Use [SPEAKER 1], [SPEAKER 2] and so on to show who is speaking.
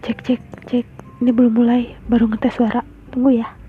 [SPEAKER 1] cek cek cek. Ini belum mulai. Baru ngetes suara. Tunggu ya.